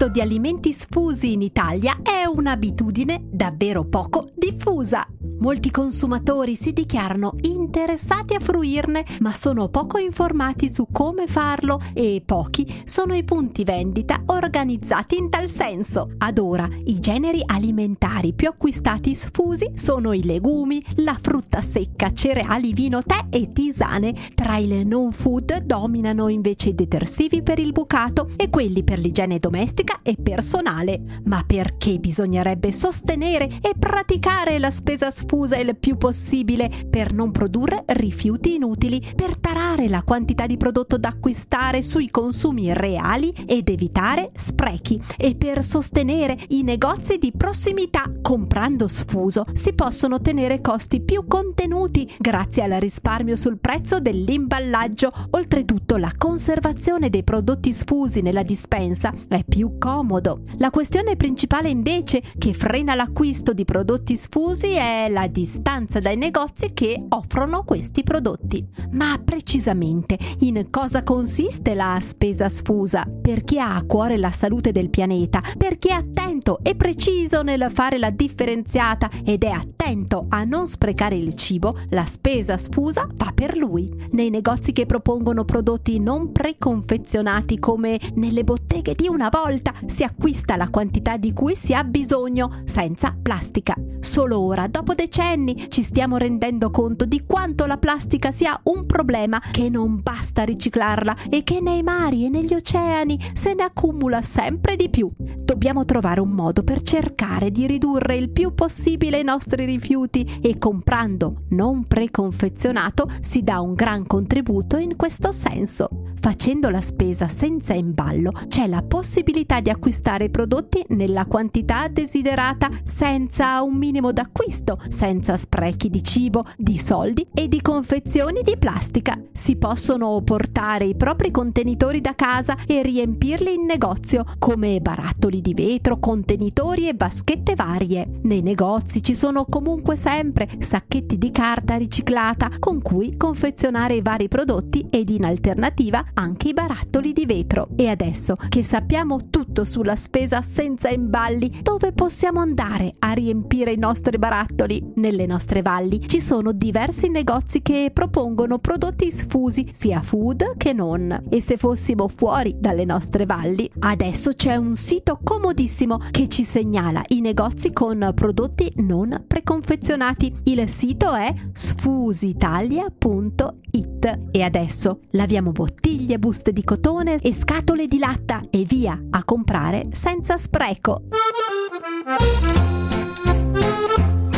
L'acquisto di alimenti sfusi in Italia è un'abitudine davvero poco diffusa. Molti consumatori si dichiarano interessati a fruirne, ma sono poco informati su come farlo e pochi sono i punti vendita organizzati in tal senso. Ad ora, i generi alimentari più acquistati sfusi sono i legumi, la frutta secca, cereali, vino, tè e tisane. Tra il non food dominano invece i detersivi per il bucato e quelli per l'igiene domestica e personale. Ma perché bisognerebbe sostenere e praticare la spesa sfusa il più possibile per non produrre rifiuti inutili, per tarare la quantità di prodotto da acquistare sui consumi reali ed evitare sprechi e per sostenere i negozi di prossimità. Comprando sfuso si possono ottenere costi più contenuti grazie al risparmio sul prezzo dell'imballaggio. Oltretutto la conservazione dei prodotti sfusi nella dispensa è più comodo. La questione principale invece che frena l'acquisto di prodotti sfusi è la distanza dai negozi che offrono questi prodotti. Ma precisamente in cosa consiste la spesa sfusa? Per chi ha a cuore la salute del pianeta, per chi è attento e preciso nel fare la differenziata ed è attento a non sprecare il cibo, la spesa sfusa fa per lui. Nei negozi che propongono prodotti non preconfezionati come nelle botteghe di una volta si acquista la quantità di cui si ha bisogno senza plastica. Solo ora, dopo decenni, ci stiamo rendendo conto di quanto la plastica sia un problema, che non basta riciclarla e che nei mari e negli oceani se ne accumula sempre di più. Dobbiamo trovare un modo per cercare di ridurre il più possibile i nostri rifiuti e comprando non preconfezionato si dà un gran contributo in questo senso. Facendo la spesa senza imballo c'è la possibilità di acquistare i prodotti nella quantità desiderata senza un minimo d'acquisto, senza sprechi di cibo, di soldi e di confezioni di plastica. Si possono portare i propri contenitori da casa e riempirli in negozio come barattoli di vetro, contenitori e vaschette varie. Nei negozi ci sono comunque sempre sacchetti di carta riciclata con cui confezionare i vari prodotti ed in alternativa anche i barattoli di vetro. E adesso che sappiamo tutto sulla spesa senza imballi, dove possiamo andare a riempire i nostri barattoli? Nelle nostre valli ci sono diversi negozi che propongono prodotti sfusi, sia food che non. E se fossimo fuori dalle nostre valli, adesso c'è un sito comodissimo che ci segnala i negozi con prodotti non preconfezionati. Il sito è sfusitalia.it e adesso laviamo bottiglie, buste di cotone e scatole di latta e via a comprare senza spreco.